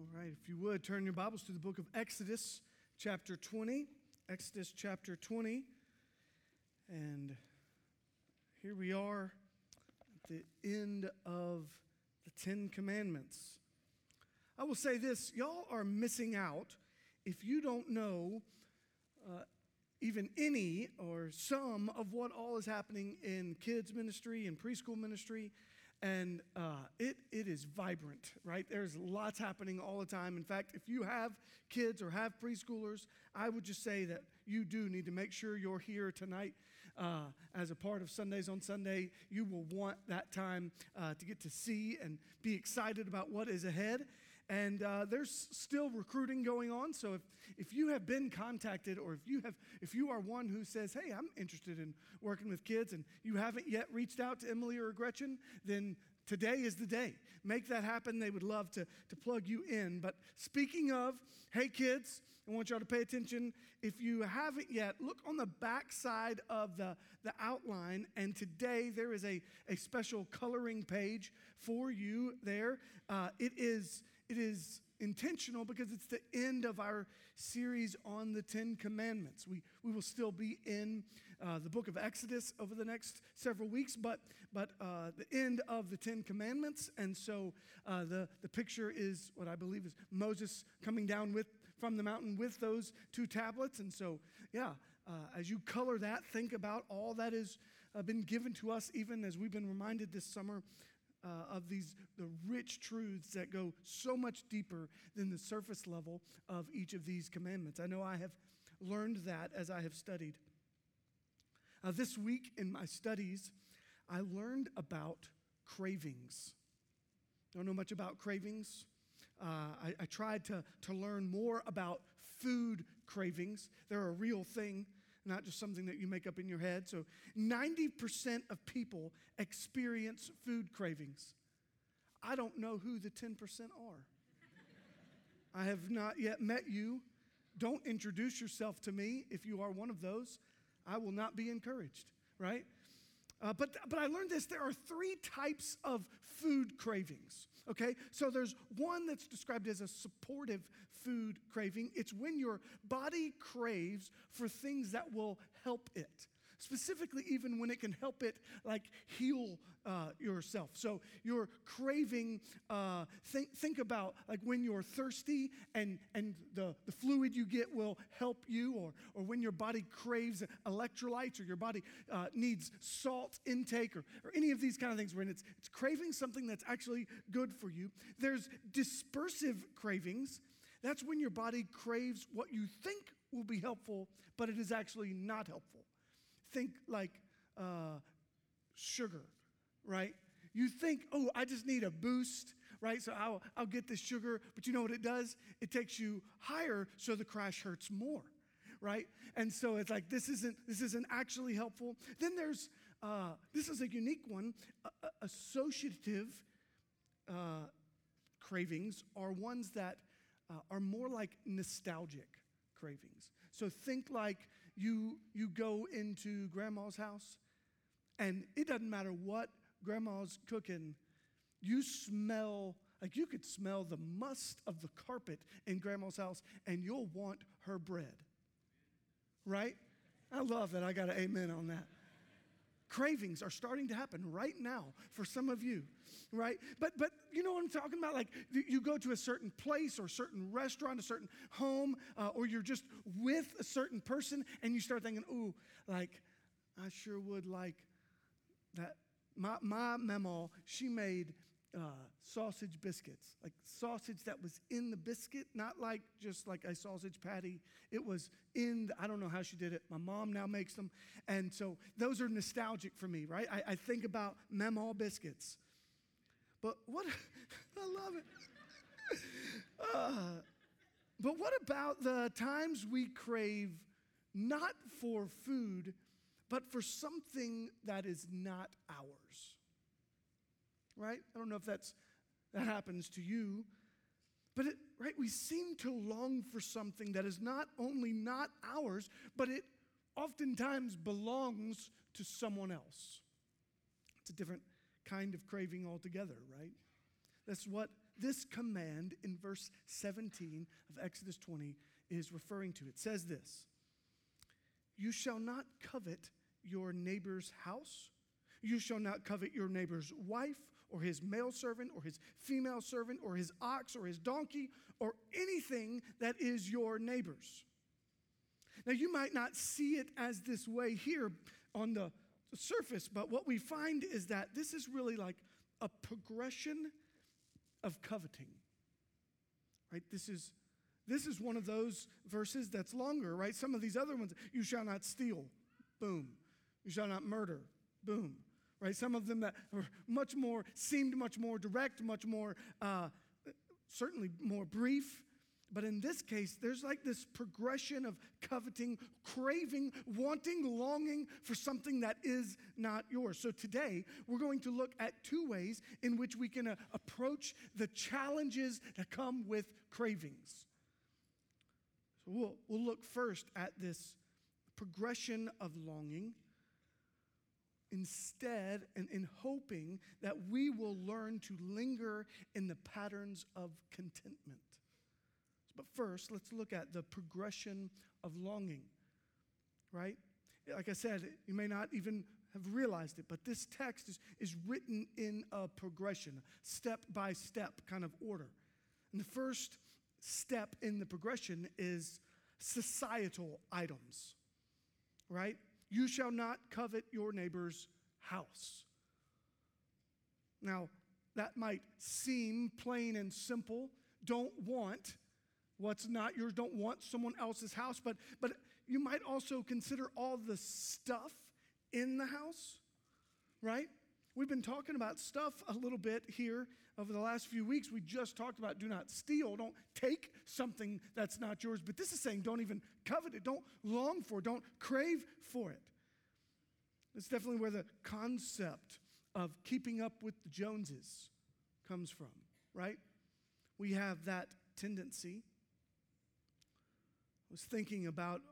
All right, if you would, turn your Bibles to the book of Exodus, chapter 20. Exodus, chapter 20. And here we are at the end of the Ten Commandments. I will say this y'all are missing out if you don't know uh, even any or some of what all is happening in kids' ministry and preschool ministry and uh, it, it is vibrant, right? There's lots happening all the time. In fact, if you have kids or have preschoolers, I would just say that you do need to make sure you're here tonight uh, as a part of Sundays on Sunday. You will want that time uh, to get to see and be excited about what is ahead. And uh, there's still recruiting going on. So if, if you have been contacted or if you have if you are one who says, hey, I'm interested in working with kids and you haven't yet reached out to Emily or Gretchen, then Today is the day. Make that happen. They would love to, to plug you in. But speaking of, hey kids, I want y'all to pay attention. If you haven't yet, look on the back side of the, the outline. And today there is a, a special coloring page for you there. Uh, it is, it is intentional because it's the end of our series on the Ten Commandments. We, we will still be in uh, the book of Exodus over the next several weeks, but, but uh, the end of the Ten Commandments. And so uh, the, the picture is what I believe is Moses coming down with, from the mountain with those two tablets. And so, yeah, uh, as you color that, think about all that has uh, been given to us, even as we've been reminded this summer uh, of these the rich truths that go so much deeper than the surface level of each of these commandments. I know I have learned that as I have studied. Uh, this week in my studies, I learned about cravings. Don't know much about cravings. Uh, I, I tried to, to learn more about food cravings. They're a real thing not just something that you make up in your head. So 90% of people experience food cravings. I don't know who the 10% are. I have not yet met you. Don't introduce yourself to me if you are one of those. I will not be encouraged, right? Uh, but, but I learned this there are three types of food cravings, okay? So there's one that's described as a supportive food craving. It's when your body craves for things that will help it specifically even when it can help it like heal uh, yourself. So you're craving uh, think, think about like when you're thirsty and, and the, the fluid you get will help you or, or when your body craves electrolytes or your body uh, needs salt intake or, or any of these kind of things when it's, it's craving something that's actually good for you. There's dispersive cravings. That's when your body craves what you think will be helpful, but it is actually not helpful. Think like uh, sugar, right? You think, oh, I just need a boost, right? So I'll, I'll get this sugar, but you know what it does? It takes you higher, so the crash hurts more, right? And so it's like this isn't this isn't actually helpful. Then there's uh, this is a unique one. Uh, associative uh, cravings are ones that uh, are more like nostalgic cravings. So think like you, you go into grandma's house, and it doesn't matter what grandma's cooking, you smell, like you could smell the must of the carpet in grandma's house, and you'll want her bread. Right? I love that. I got an amen on that cravings are starting to happen right now for some of you right? But but you know what i'm talking about? Like you go to a certain place or a certain restaurant a certain home uh, or you're just with a certain person and you start thinking ooh like i sure would like that. My, my Mamaw she made uh, sausage biscuits, like sausage that was in the biscuit, not like just like a sausage patty. It was in, the, I don't know how she did it. My mom now makes them. And so those are nostalgic for me, right? I, I think about Mamaw biscuits. But what, I love it. Uh, but what about the times we crave not for food, but for something that is not ours? Right? I don't know if that's that happens to you. But it, right, we seem to long for something that is not only not ours, but it oftentimes belongs to someone else. It's a different kind of craving altogether, right? That's what this command in verse 17 of Exodus 20 is referring to. It says this You shall not covet your neighbor's house, you shall not covet your neighbor's wife, or his male servant, or his female servant, or his ox, or his donkey, or anything that is your neighbor's. Now, you might not see it as this way here on the surface, but what we find is that this is really like a progression of coveting. Right? This is this is one of those verses that's longer, right? Some of these other ones, you shall not steal, boom. You shall not murder, boom. Right? Some of them that are much more seemed much more direct, much more uh, certainly more brief. But in this case, there's like this progression of coveting, craving, wanting, longing for something that is not yours. So today, we're going to look at two ways in which we can uh, approach the challenges that come with cravings. So we'll, we'll look first at this progression of longing instead and in hoping that we will learn to linger in the patterns of contentment. But first, let's look at the progression of longing, right? Like I said, you may not even have realized it, but this text is, is written in a progression, step by step kind of order. And the first step in the progression is societal items, right? You shall not covet your neighbor's house. Now, that might seem plain and simple. Don't want what's not yours. Don't want someone else's house. But, but you might also consider all the stuff in the house, right? We've been talking about stuff a little bit here over the last few weeks. We just talked about do not steal, don't take something that's not yours. But this is saying don't even covet it, don't long for it, don't crave for it. That's definitely where the concept of keeping up with the Joneses comes from, right? We have that tendency I was thinking about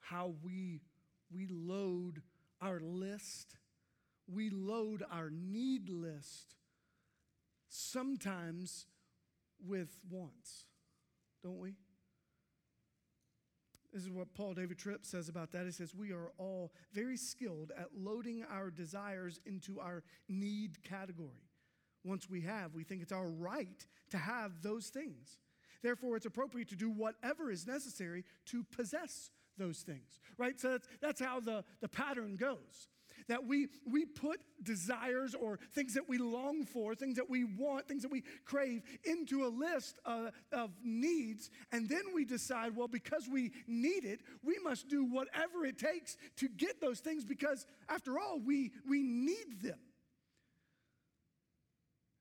how we, we load our list, we load our need list sometimes with wants, don't we? This is what Paul David Tripp says about that. He says, We are all very skilled at loading our desires into our need category. Once we have, we think it's our right to have those things. Therefore, it's appropriate to do whatever is necessary to possess those things, right? So that's, that's how the, the pattern goes. That we, we put desires or things that we long for, things that we want, things that we crave into a list of, of needs, and then we decide, well, because we need it, we must do whatever it takes to get those things because, after all, we, we need them.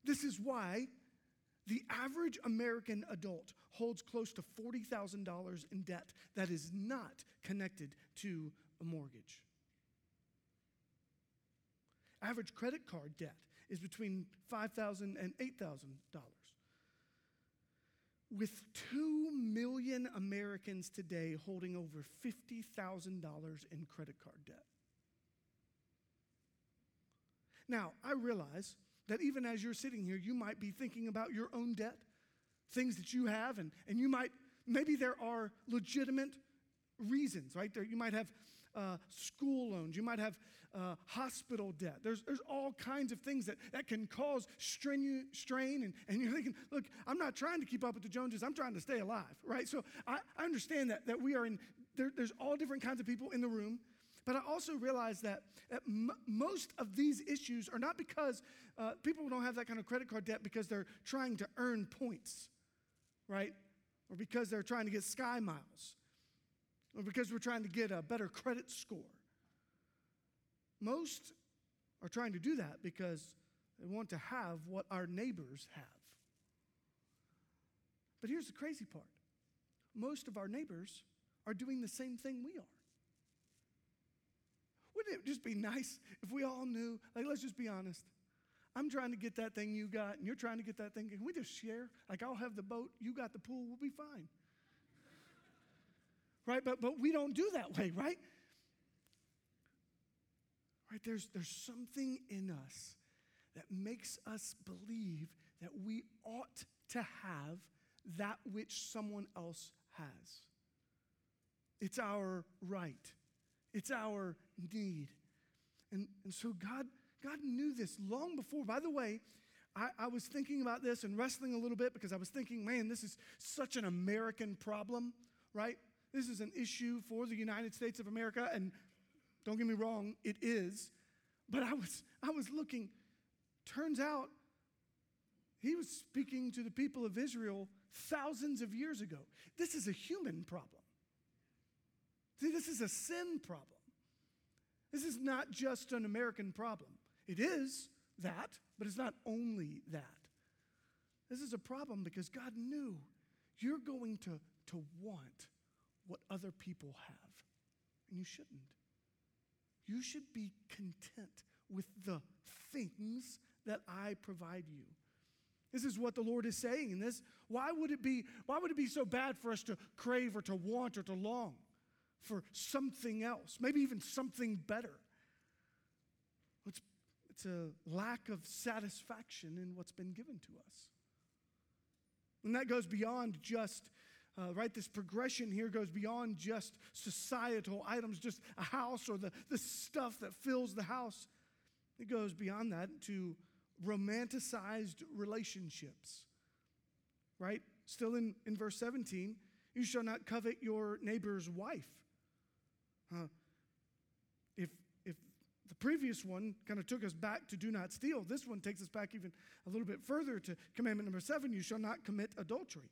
This is why the average American adult holds close to $40,000 in debt that is not connected to a mortgage. Average credit card debt is between $5,000 and $8,000. With 2 million Americans today holding over $50,000 in credit card debt. Now, I realize that even as you're sitting here, you might be thinking about your own debt, things that you have, and, and you might, maybe there are legitimate reasons, right? There, you might have uh, school loans, you might have uh, hospital debt. There's, there's all kinds of things that, that can cause strenu- strain, and, and you're thinking, look, I'm not trying to keep up with the Joneses, I'm trying to stay alive, right? So I, I understand that, that we are in, there, there's all different kinds of people in the room. But I also realize that, that m- most of these issues are not because uh, people don't have that kind of credit card debt because they're trying to earn points, right? Or because they're trying to get sky miles, or because we're trying to get a better credit score. Most are trying to do that because they want to have what our neighbors have. But here's the crazy part most of our neighbors are doing the same thing we are. Wouldn't it just be nice if we all knew? Like, let's just be honest. I'm trying to get that thing you got, and you're trying to get that thing. Can we just share? Like, I'll have the boat, you got the pool, we'll be fine. Right? But, but we don't do that way, right? Right? There's, there's something in us that makes us believe that we ought to have that which someone else has. It's our right, it's our need. And, and so God, God knew this long before. By the way, I, I was thinking about this and wrestling a little bit because I was thinking, man, this is such an American problem, right? This is an issue for the United States of America, and don't get me wrong, it is. But I was, I was looking, turns out he was speaking to the people of Israel thousands of years ago. This is a human problem. See, this is a sin problem. This is not just an American problem. It is that, but it's not only that. This is a problem because God knew you're going to, to want what other people have, and you shouldn't. You should be content with the things that I provide you. This is what the Lord is saying in this. Why would it be why would it be so bad for us to crave or to want or to long for something else, maybe even something better? It's, it's a lack of satisfaction in what's been given to us. And that goes beyond just uh, right? This progression here goes beyond just societal items, just a house or the, the stuff that fills the house. It goes beyond that to romanticized relationships, right? Still in, in verse 17, you shall not covet your neighbor's wife. If, if the previous one kind of took us back to do not steal, this one takes us back even a little bit further to commandment number seven you shall not commit adultery.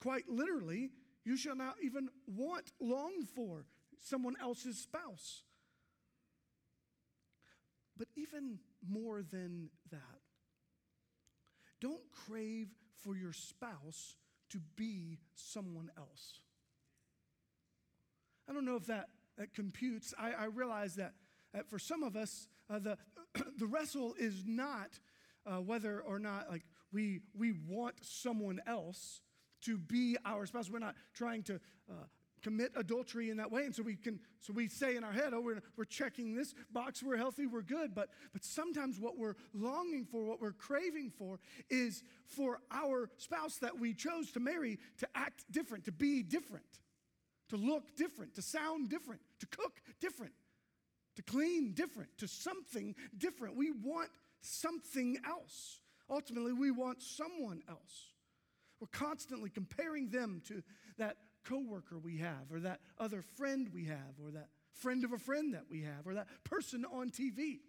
Quite literally, you shall not even want, long for someone else's spouse. But even more than that, don't crave for your spouse to be someone else. I don't know if that, that computes. I, I realize that, that for some of us, uh, the, the wrestle is not uh, whether or not like we, we want someone else to be our spouse. We're not trying to uh, commit adultery in that way. And so we can, so we say in our head, oh, we're, we're checking this box, we're healthy, we're good. But, but sometimes what we're longing for, what we're craving for, is for our spouse that we chose to marry to act different, to be different, to look different, to sound different, to cook different, to clean different, to something different. We want something else. Ultimately, we want someone else. We're constantly comparing them to that coworker we have, or that other friend we have, or that friend of a friend that we have, or that person on TV.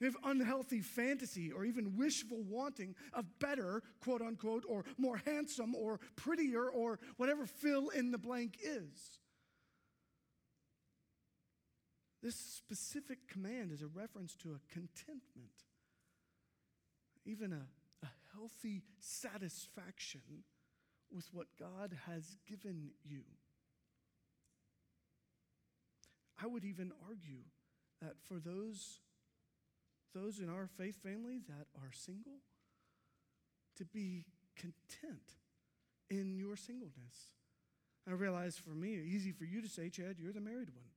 We have unhealthy fantasy or even wishful wanting of better, quote unquote, or more handsome or prettier or whatever fill in the blank is. This specific command is a reference to a contentment, even a healthy satisfaction with what God has given you. I would even argue that for those, those in our faith family that are single, to be content in your singleness. I realize for me, easy for you to say, Chad, you're the married one.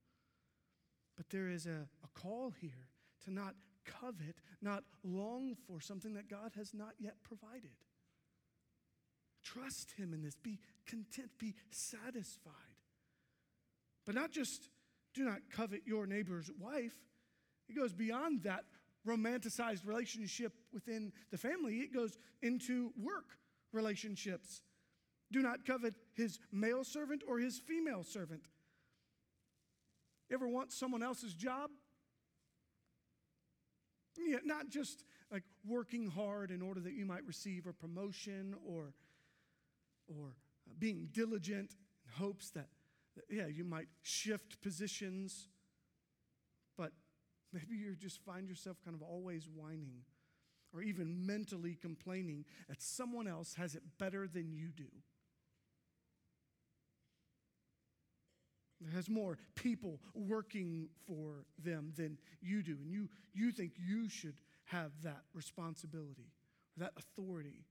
But there is a, a call here to not covet, not long for something that God has not yet provided. Trust Him in this. Be content. Be satisfied. But not just do not covet your neighbor's wife, it goes beyond that romanticized relationship within the family, it goes into work relationships. Do not covet his male servant or his female servant. Ever want someone else's job? Yeah, not just like working hard in order that you might receive a promotion or, or being diligent in hopes that, that, yeah, you might shift positions. But maybe you just find yourself kind of always whining or even mentally complaining that someone else has it better than you do. Has more people working for them than you do. And you, you think you should have that responsibility, that authority.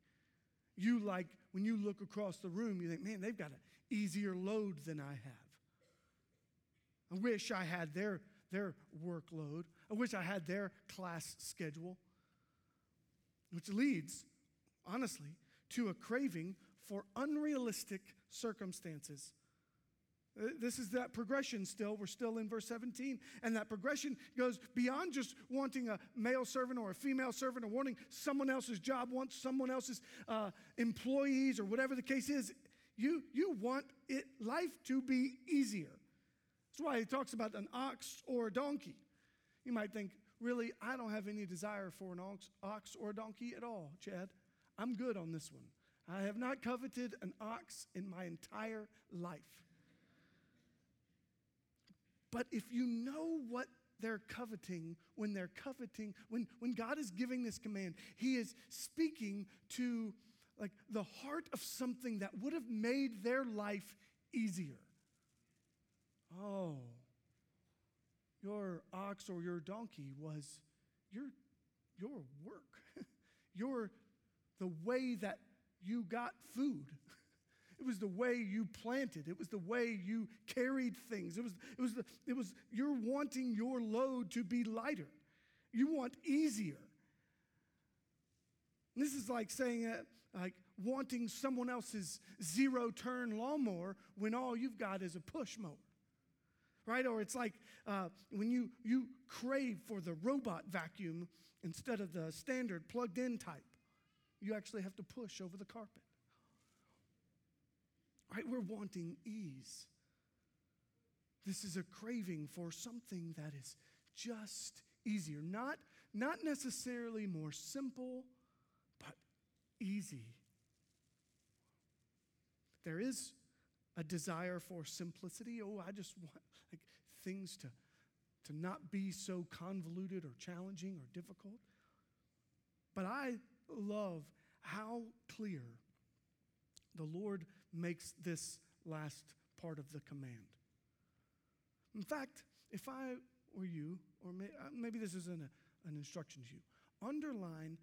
You like, when you look across the room, you think, man, they've got an easier load than I have. I wish I had their, their workload. I wish I had their class schedule. which leads, honestly, to a craving for unrealistic circumstances. Uh, This is that progression still. We're still in verse 17. And that progression goes beyond just wanting a male servant or a female servant or wanting someone else's job, want someone else's uh, employees or whatever the case is. You, you want it, life to be easier. That's why he talks about an ox or a donkey. You might think, really, I don't have any desire for an ox, ox or a donkey at all, Chad. I'm good on this one. I have not coveted an ox in my entire life. But if you know what they're coveting, when they're coveting, when, when God is giving this command, He is speaking to like the heart of something that would have made their life easier. Oh, your ox or your donkey was your, your work, your, the way that you got food. It was the way you planted. It was the way you carried things. It was, it was, the, it was you're wanting your load to be lighter. You want easier. And this is like saying, uh, like wanting someone else's zero turn lawnmower when all you've got is a push mower. Right? Or it's like uh, when you, you crave for the robot vacuum instead of the standard plugged in type. You actually have to push over the carpet. Right? We're wanting ease. This is a craving for something that is just easier. Not, not necessarily more simple, but easy. There is a desire for simplicity. Oh, I just want like things to, to not be so convoluted or challenging or difficult. But I love how clear the Lord makes this last part of the command. In fact, if I were you, or uh, maybe this isn't a, an instruction to you, underline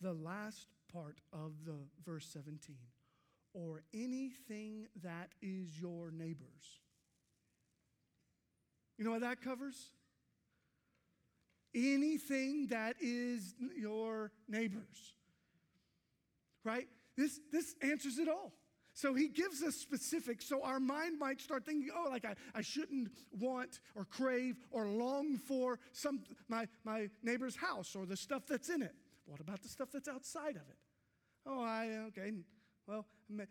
the last part of the verse 17 or anything that is your neighbor's. You know what that covers? Anything that is your neighbor's. Right? This, this answers it all. So he gives us specifics, so our mind might start thinking, oh, like I, I shouldn't want or crave or long for some my, my neighbor's house or the stuff that's in it. What about the stuff that's outside of it? Oh, I, okay, well,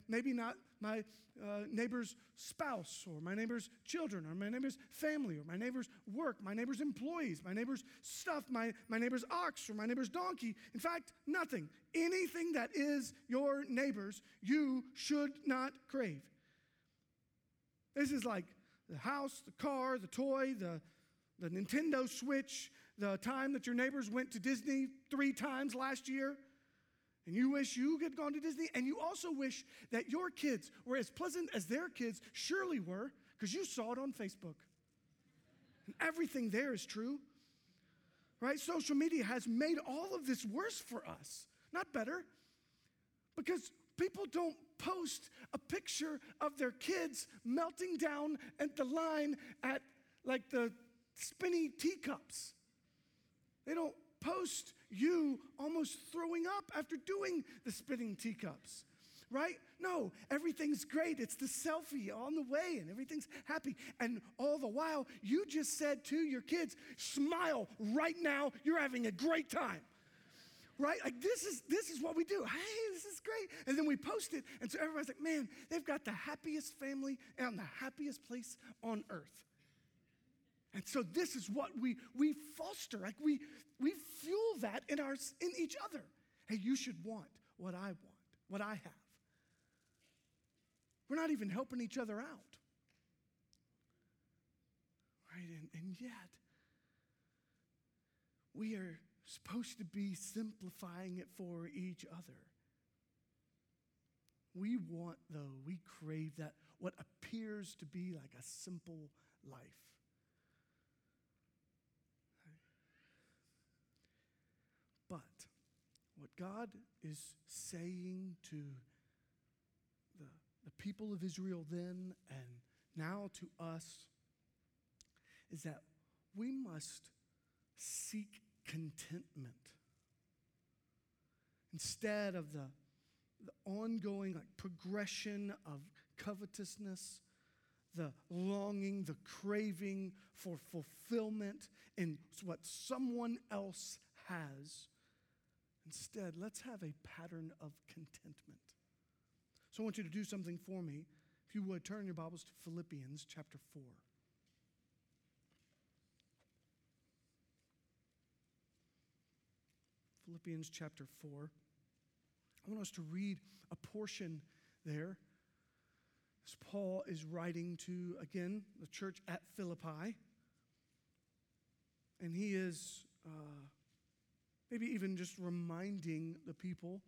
maybe not my uh, neighbor's spouse or my neighbor's children or my neighbor's family or my neighbor's work, my neighbor's employees, my neighbor's stuff, my, my neighbor's ox or my neighbor's donkey. In fact, nothing. Anything that is your neighbor's, you should not crave. This is like the house, the car, the toy, the, the Nintendo Switch, the time that your neighbors went to Disney three times last year. And you wish you had gone to Disney, and you also wish that your kids were as pleasant as their kids surely were, because you saw it on Facebook. And everything there is true. Right? Social media has made all of this worse for us, not better. Because people don't post a picture of their kids melting down at the line at like the spinny teacups. They don't post you almost throwing up after doing the spitting teacups, right? No, everything's great. It's the selfie on the way and everything's happy. And all the while, you just said to your kids, smile right now. You're having a great time. Right? Like this is this is what we do. Hey, this is great. And then we post it. And so everybody's like, man, they've got the happiest family and the happiest place on earth. And so this is what we we foster. Like we we fuel that in our in each other. Hey, you should want what I want, what I have. We're not even helping each other out. Right? And, and yet, we are supposed to be simplifying it for each other. We want, though, we crave that what appears to be like a simple life. But what God is saying to the, the people of Israel then and now to us is that we must seek contentment. instead of the, the ongoing like progression of covetousness, the longing, the craving for fulfillment in what someone else has. Instead, let's have a pattern of contentment. So I want you to do something for me. If you would, turn your Bibles to Philippians chapter 4. Philippians chapter 4. I want us to read a portion there as Paul is writing to, again, the church at Philippi. And he is uh, maybe even just reminding the people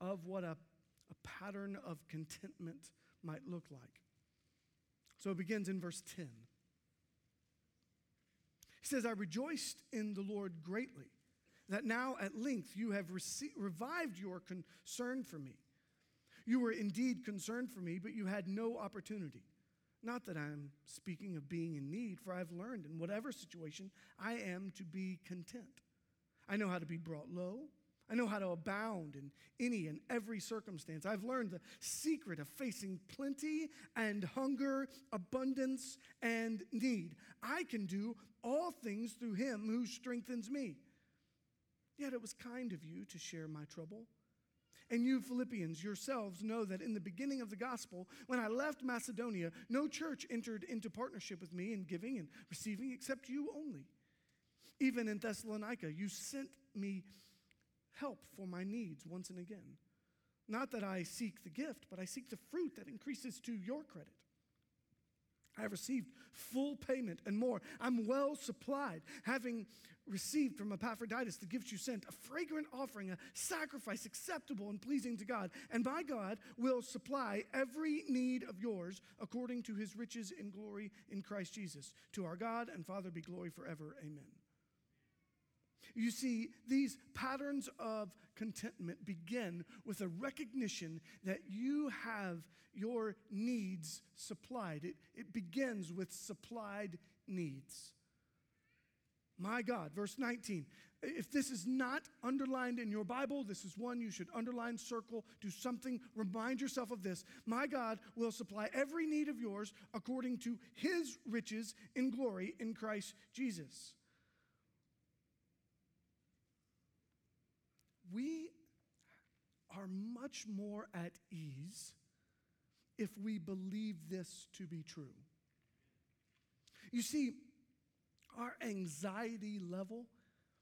of what a, a pattern of contentment might look like. So it begins in verse 10. He says, I rejoiced in the Lord greatly that now at length you have received, revived your concern for me. You were indeed concerned for me, but you had no opportunity. Not that I'm speaking of being in need, for I've learned in whatever situation I am to be content. I know how to be brought low. I know how to abound in any and every circumstance. I've learned the secret of facing plenty and hunger, abundance and need. I can do all things through him who strengthens me. Yet it was kind of you to share my trouble. And you, Philippians, yourselves know that in the beginning of the gospel, when I left Macedonia, no church entered into partnership with me in giving and receiving except you only. Even in Thessalonica, you sent me help for my needs once and again. Not that I seek the gift, but I seek the fruit that increases to your credit. I have received full payment and more. I'm well supplied, having received from Epaphroditus the gifts you sent, a fragrant offering, a sacrifice acceptable and pleasing to God. And my God will supply every need of yours according to his riches in glory in Christ Jesus. To our God and Father be glory forever. Amen. You see, these patterns of contentment begin with a recognition that you have your needs supplied. It, it begins with supplied needs. My God, verse 19. If this is not underlined in your Bible, this is one you should underline, circle, do something, remind yourself of this. My God will supply every need of yours according to his riches in glory in Christ Jesus. We are much more at ease if we believe this to be true. You see, our anxiety level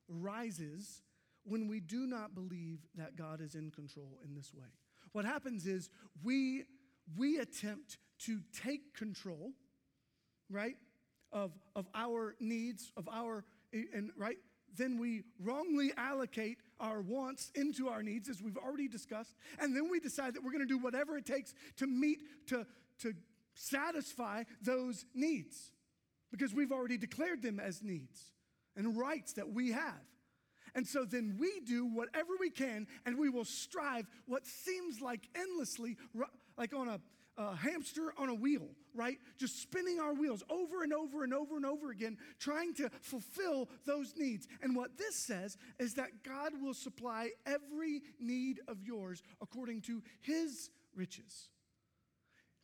rises when we do not believe that God is in control in this way. What happens is we, we attempt to take control, right, of, of our needs, of our, and right, then we wrongly allocate our wants into our needs, as we've already discussed, and then we decide that we're going to do whatever it takes to meet, to, to satisfy those needs because we've already declared them as needs and rights that we have. And so then we do whatever we can and we will strive what seems like endlessly, like on a, a, hamster on a wheel, right? Just spinning our wheels over and over and over and over again, trying to fulfill those needs. And what this says is that God will supply every need of yours according to his riches.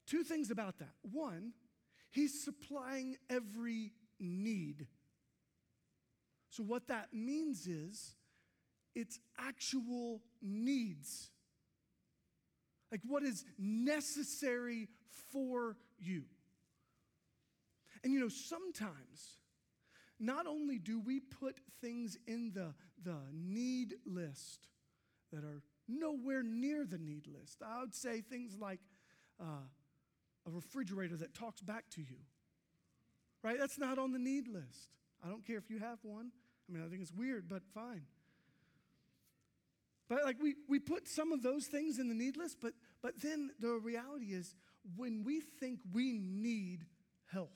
Two things about that. One, He's supplying every need. So, what that means is it's actual needs. Like what is necessary for you. And you know, sometimes, not only do we put things in the, the need list that are nowhere near the need list, I would say things like, uh, a refrigerator that talks back to you. Right? That's not on the need list. I don't care if you have one. I mean, I think it's weird, but fine. But like we, we put some of those things in the need list, but, but then the reality is when we think we need health,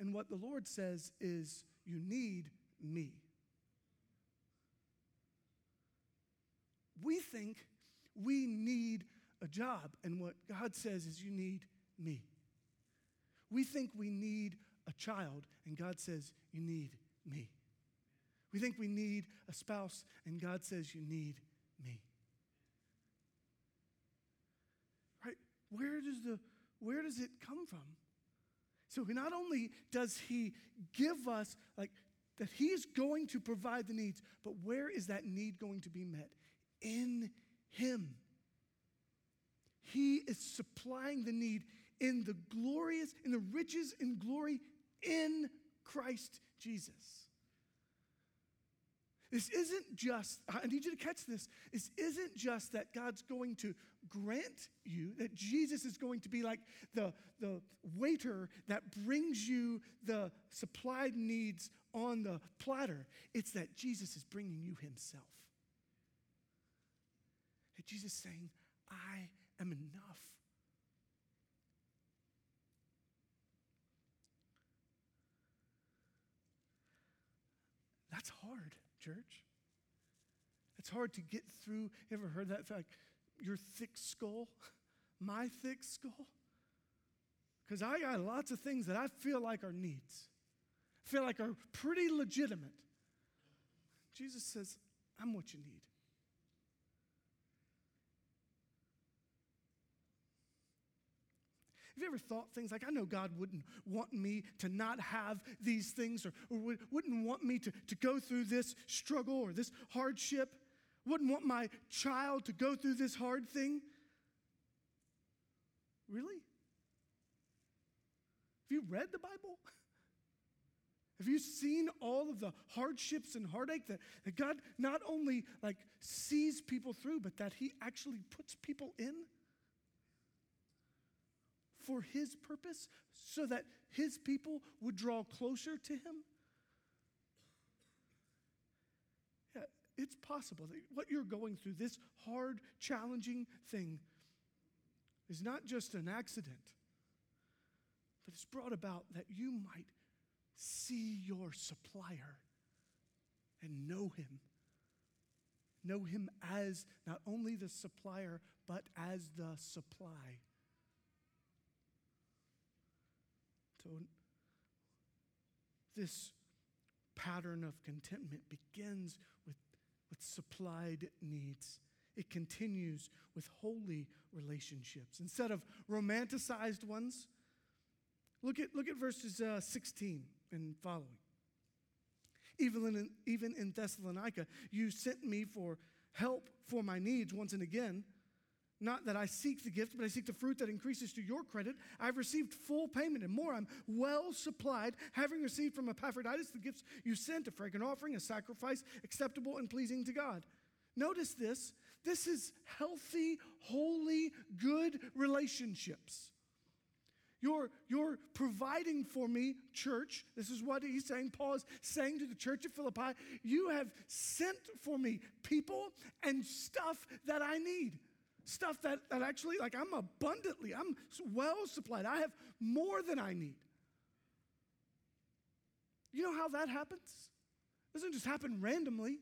and what the Lord says is, you need me. We think we need a job. And what God says is, you need me. We think we need a child, and God says, you need me. We think we need a spouse, and God says, you need me. Right? Where does the where does it come from? So not only does he give us like that he's going to provide the needs, but where is that need going to be met? In him. He is supplying the need in the glorious, in the riches and glory in Christ Jesus. This isn't just, I need you to catch this. This isn't just that God's going to grant you, that Jesus is going to be like the, the waiter that brings you the supplied needs on the platter. It's that Jesus is bringing you himself. That Jesus is saying, I am enough. That's hard, church. It's hard to get through. You ever heard that? Like your thick skull, my thick skull? Because I got lots of things that I feel like are needs, feel like are pretty legitimate. Jesus says, I'm what you need. Have you ever thought things like, I know God wouldn't want me to not have these things or, or would, wouldn't want me to, to go through this struggle or this hardship? Wouldn't want my child to go through this hard thing? Really? Have you read the Bible? Have you seen all of the hardships and heartache that, that God not only like sees people through, but that He actually puts people in? For his purpose so that his people would draw closer to him? Yeah, it's possible that what you're going through, this hard, challenging thing, is not just an accident, but it's brought about that you might see your supplier and know him. Know him as not only the supplier, but as the supply. So, this pattern of contentment begins with, with supplied needs. It continues with holy relationships instead of romanticized ones. Look at, look at verses uh, 16 and following. Even in, even in Thessalonica, you sent me for help for my needs once and again. Not that I seek the gift, but I seek the fruit that increases to your credit. I've received full payment and more. I'm well supplied, having received from Epaphroditus the gifts you sent, a fragrant offering, a sacrifice acceptable and pleasing to God. Notice this. This is healthy, holy, good relationships. You're, you're providing for me, church. This is what he's saying. Paul is saying to the church of Philippi You have sent for me people and stuff that I need stuff that, that actually, like, I'm abundantly, I'm well supplied. I have more than I need. You know how that happens? It doesn't just happen randomly. It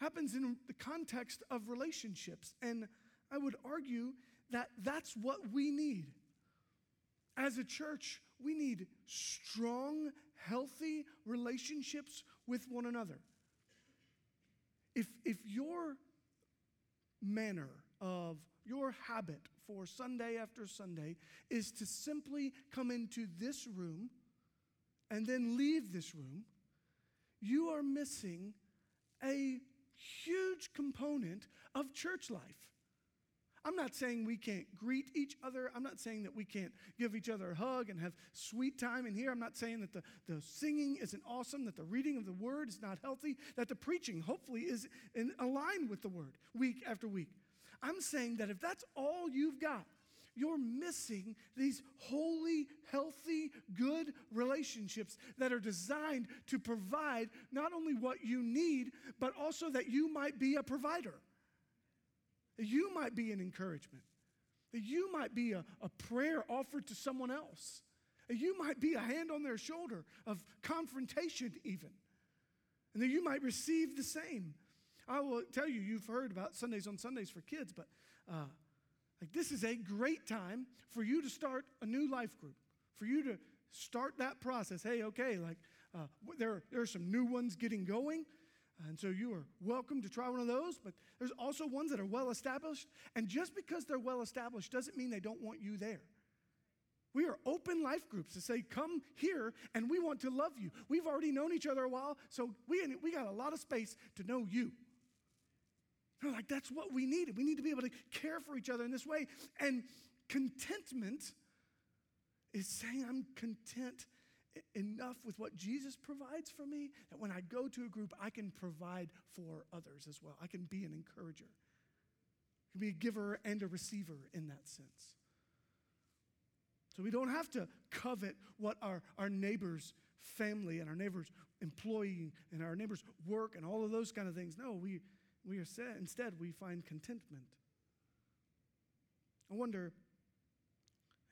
happens in the context of relationships. And I would argue that that's what we need. As a church, we need strong, healthy relationships with one another. If, if your manner of your habit for Sunday after Sunday is to simply come into this room and then leave this room, you are missing a huge component of church life. I'm not saying we can't greet each other. I'm not saying that we can't give each other a hug and have sweet time in here. I'm not saying that the, the singing isn't awesome, that the reading of the word is not healthy, that the preaching hopefully is in aligned with the word week after week. I'm saying that if that's all you've got, you're missing these holy, healthy, good relationships that are designed to provide not only what you need, but also that you might be a provider. You might be an encouragement. That you might be a, a prayer offered to someone else. You might be a hand on their shoulder of confrontation, even. And that you might receive the same. I will tell you, you've heard about Sundays on Sundays for kids, but uh, like this is a great time for you to start a new life group, for you to start that process. Hey, okay, like uh, there, there are some new ones getting going. And so you are welcome to try one of those, but there's also ones that are well established. And just because they're well established doesn't mean they don't want you there. We are open life groups to say, come here and we want to love you. We've already known each other a while, so we, we got a lot of space to know you. They're like, that's what we need. We need to be able to care for each other in this way. And contentment is saying, I'm content enough with what Jesus provides for me that when I go to a group, I can provide for others as well. I can be an encourager, I can be a giver and a receiver in that sense. So we don't have to covet what our, our neighbor's family and our neighbor's employee and our neighbor's work and all of those kind of things. No, we, we are set, instead, we find contentment. I wonder,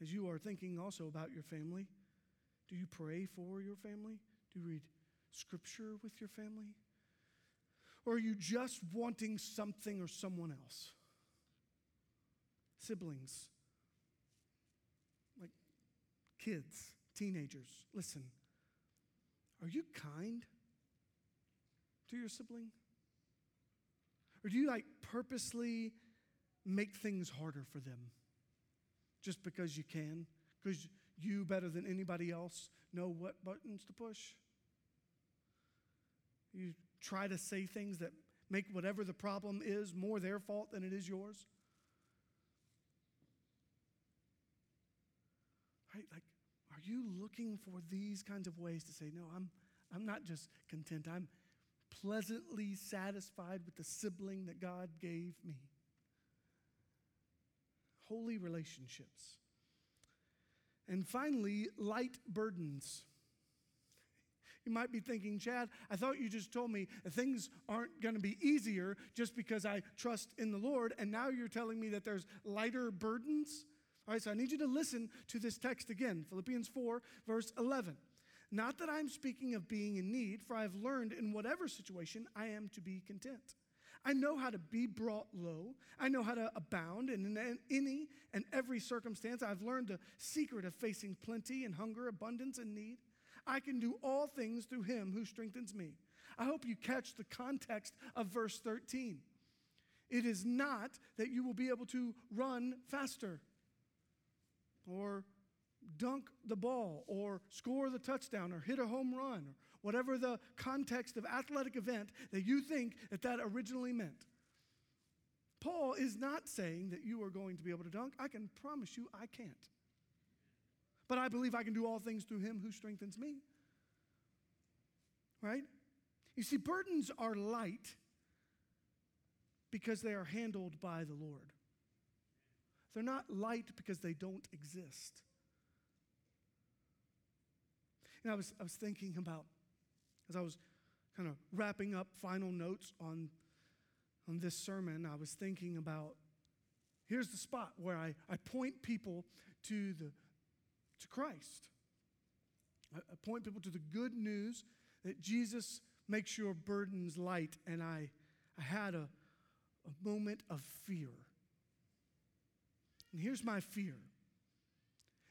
as you are thinking also about your family, do you pray for your family? Do you read scripture with your family? Or are you just wanting something or someone else? Siblings, like kids, teenagers, listen. Are you kind to your sibling? Or do you like purposely make things harder for them just because you can? Because you, better than anybody else, know what buttons to push? You try to say things that make whatever the problem is more their fault than it is yours? Right? Like, are you looking for these kinds of ways to say, no, I'm, I'm not just content, I'm pleasantly satisfied with the sibling that God gave me? Holy relationships. And finally, light burdens. You might be thinking, Chad, I thought you just told me things aren't going to be easier just because I trust in the Lord, and now you're telling me that there's lighter burdens? All right, so I need you to listen to this text again Philippians 4, verse 11. Not that I'm speaking of being in need, for I've learned in whatever situation I am to be content. I know how to be brought low. I know how to abound. And in any and every circumstance, I've learned the secret of facing plenty and hunger, abundance and need. I can do all things through him who strengthens me. I hope you catch the context of verse 13. It is not that you will be able to run faster or dunk the ball or score the touchdown or hit a home run or whatever the context of athletic event that you think that that originally meant. Paul is not saying that you are going to be able to dunk. I can promise you I can't. But I believe I can do all things through him who strengthens me. Right? You see, burdens are light because they are handled by the Lord. They're not light because they don't exist. And I was, I was thinking about, as I was kind of wrapping up final notes on, on this sermon, I was thinking about here's the spot where I, I point people to, the, to Christ. I, I point people to the good news that Jesus makes your burdens light. And I, I had a, a moment of fear. And here's my fear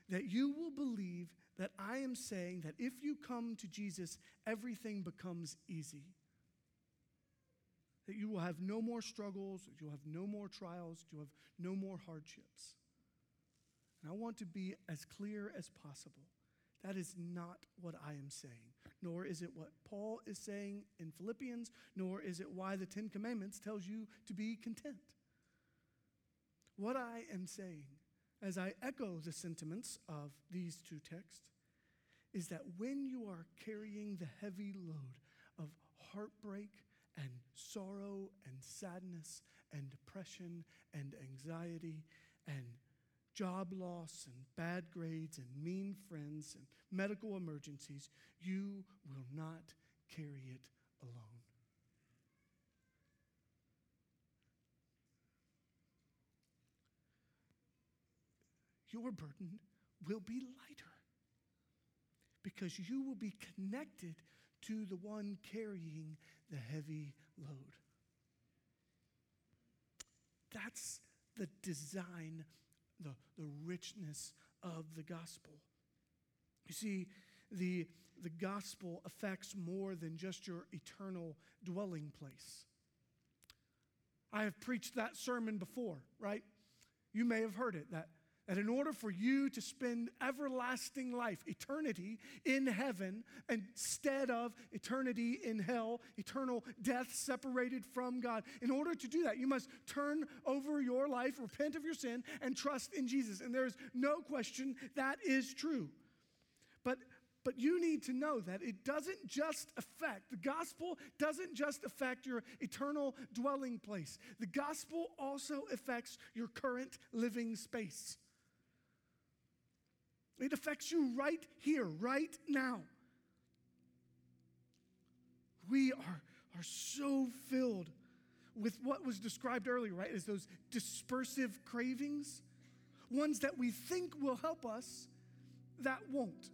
that you will believe that I am saying that if you come to Jesus, everything becomes easy. That you will have no more struggles, you'll have no more trials, you'll have no more hardships. And I want to be as clear as possible. That is not what I am saying, nor is it what Paul is saying in Philippians, nor is it why the Ten Commandments tells you to be content. What I am saying as I echo the sentiments of these two texts, is that when you are carrying the heavy load of heartbreak and sorrow and sadness and depression and anxiety and job loss and bad grades and mean friends and medical emergencies, you will not carry it alone. Your burden will be lighter because you will be connected to the one carrying the heavy load. That's the design, the, the richness of the gospel. You see, the, the gospel affects more than just your eternal dwelling place. I have preached that sermon before, right? You may have heard it that, that in order for you to spend everlasting life, eternity in heaven, instead of eternity in hell, eternal death separated from God, in order to do that, you must turn over your life, repent of your sin, and trust in Jesus. And there is no question that is true. But but you need to know that it doesn't just affect, the gospel doesn't just affect your eternal dwelling place. The gospel also affects your current living space. It affects you right here, right now. We are, are so filled with what was described earlier, right? As those dispersive cravings, ones that we think will help us, that won't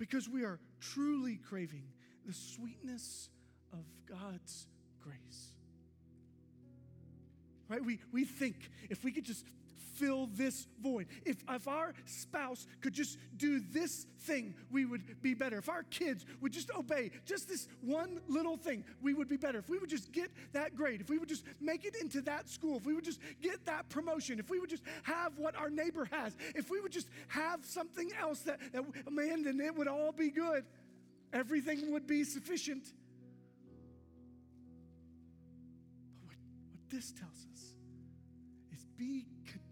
because we are truly craving the sweetness of God's grace. Right? We, we think if we could just fill this void, if, if our spouse could just do this thing, we would be better. If our kids would just obey just this one little thing, we would be better. If we would just get that grade, if we would just make it into that school, if we would just get that promotion, if we would just have what our neighbor has, if we would just have something else that, that man, then it would all be good. Everything would be sufficient. But what, what this tells us is be content,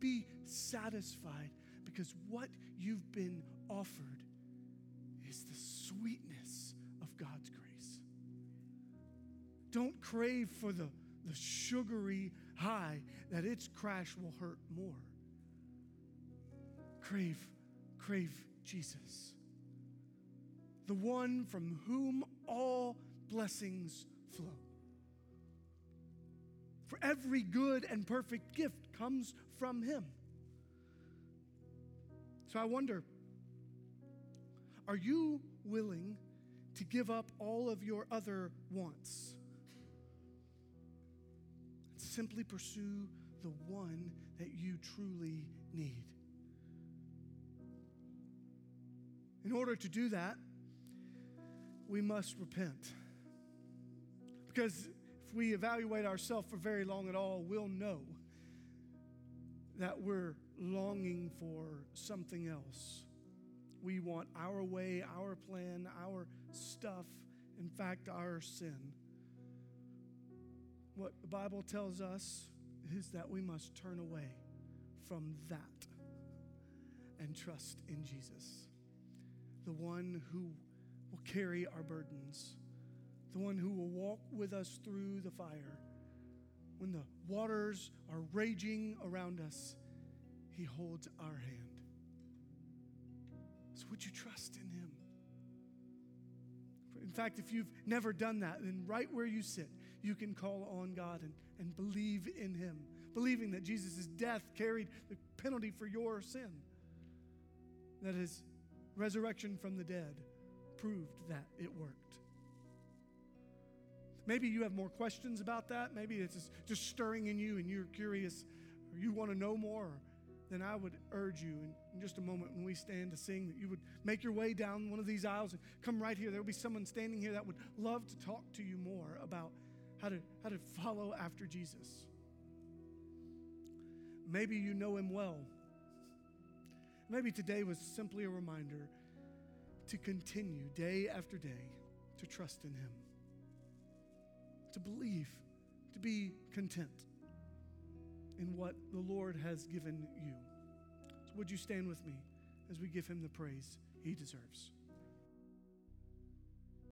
be satisfied because what you've been offered is the sweetness of God's grace. Don't crave for the, the sugary high that its crash will hurt more. Crave, crave Jesus, the one from whom all blessings flow. For every good and perfect gift comes from him. So I wonder are you willing to give up all of your other wants? And simply pursue the one that you truly need. In order to do that, we must repent. Because if we evaluate ourselves for very long at all, we'll know that we're longing for something else. We want our way, our plan, our stuff, in fact, our sin. What the Bible tells us is that we must turn away from that and trust in Jesus, the one who will carry our burdens, the one who will walk with us through the fire. When the waters are raging around us, he holds our hand. So, would you trust in Him? In fact, if you've never done that, then right where you sit, you can call on God and, and believe in Him, believing that Jesus' death carried the penalty for your sin, that His resurrection from the dead proved that it worked. Maybe you have more questions about that. Maybe it's just, stirring in you and you're curious or you want to know more then I would urge you in, in, just a moment when we stand to sing that you would make your way down one of these aisles and come right here. There will be someone standing here that would love to talk to you more about how to, how to follow after Jesus. Maybe you know him well. Maybe today was simply a reminder to continue day after day to trust in him, to believe, to be content in what the Lord has given you. So, would you stand with me as we give him the praise he deserves?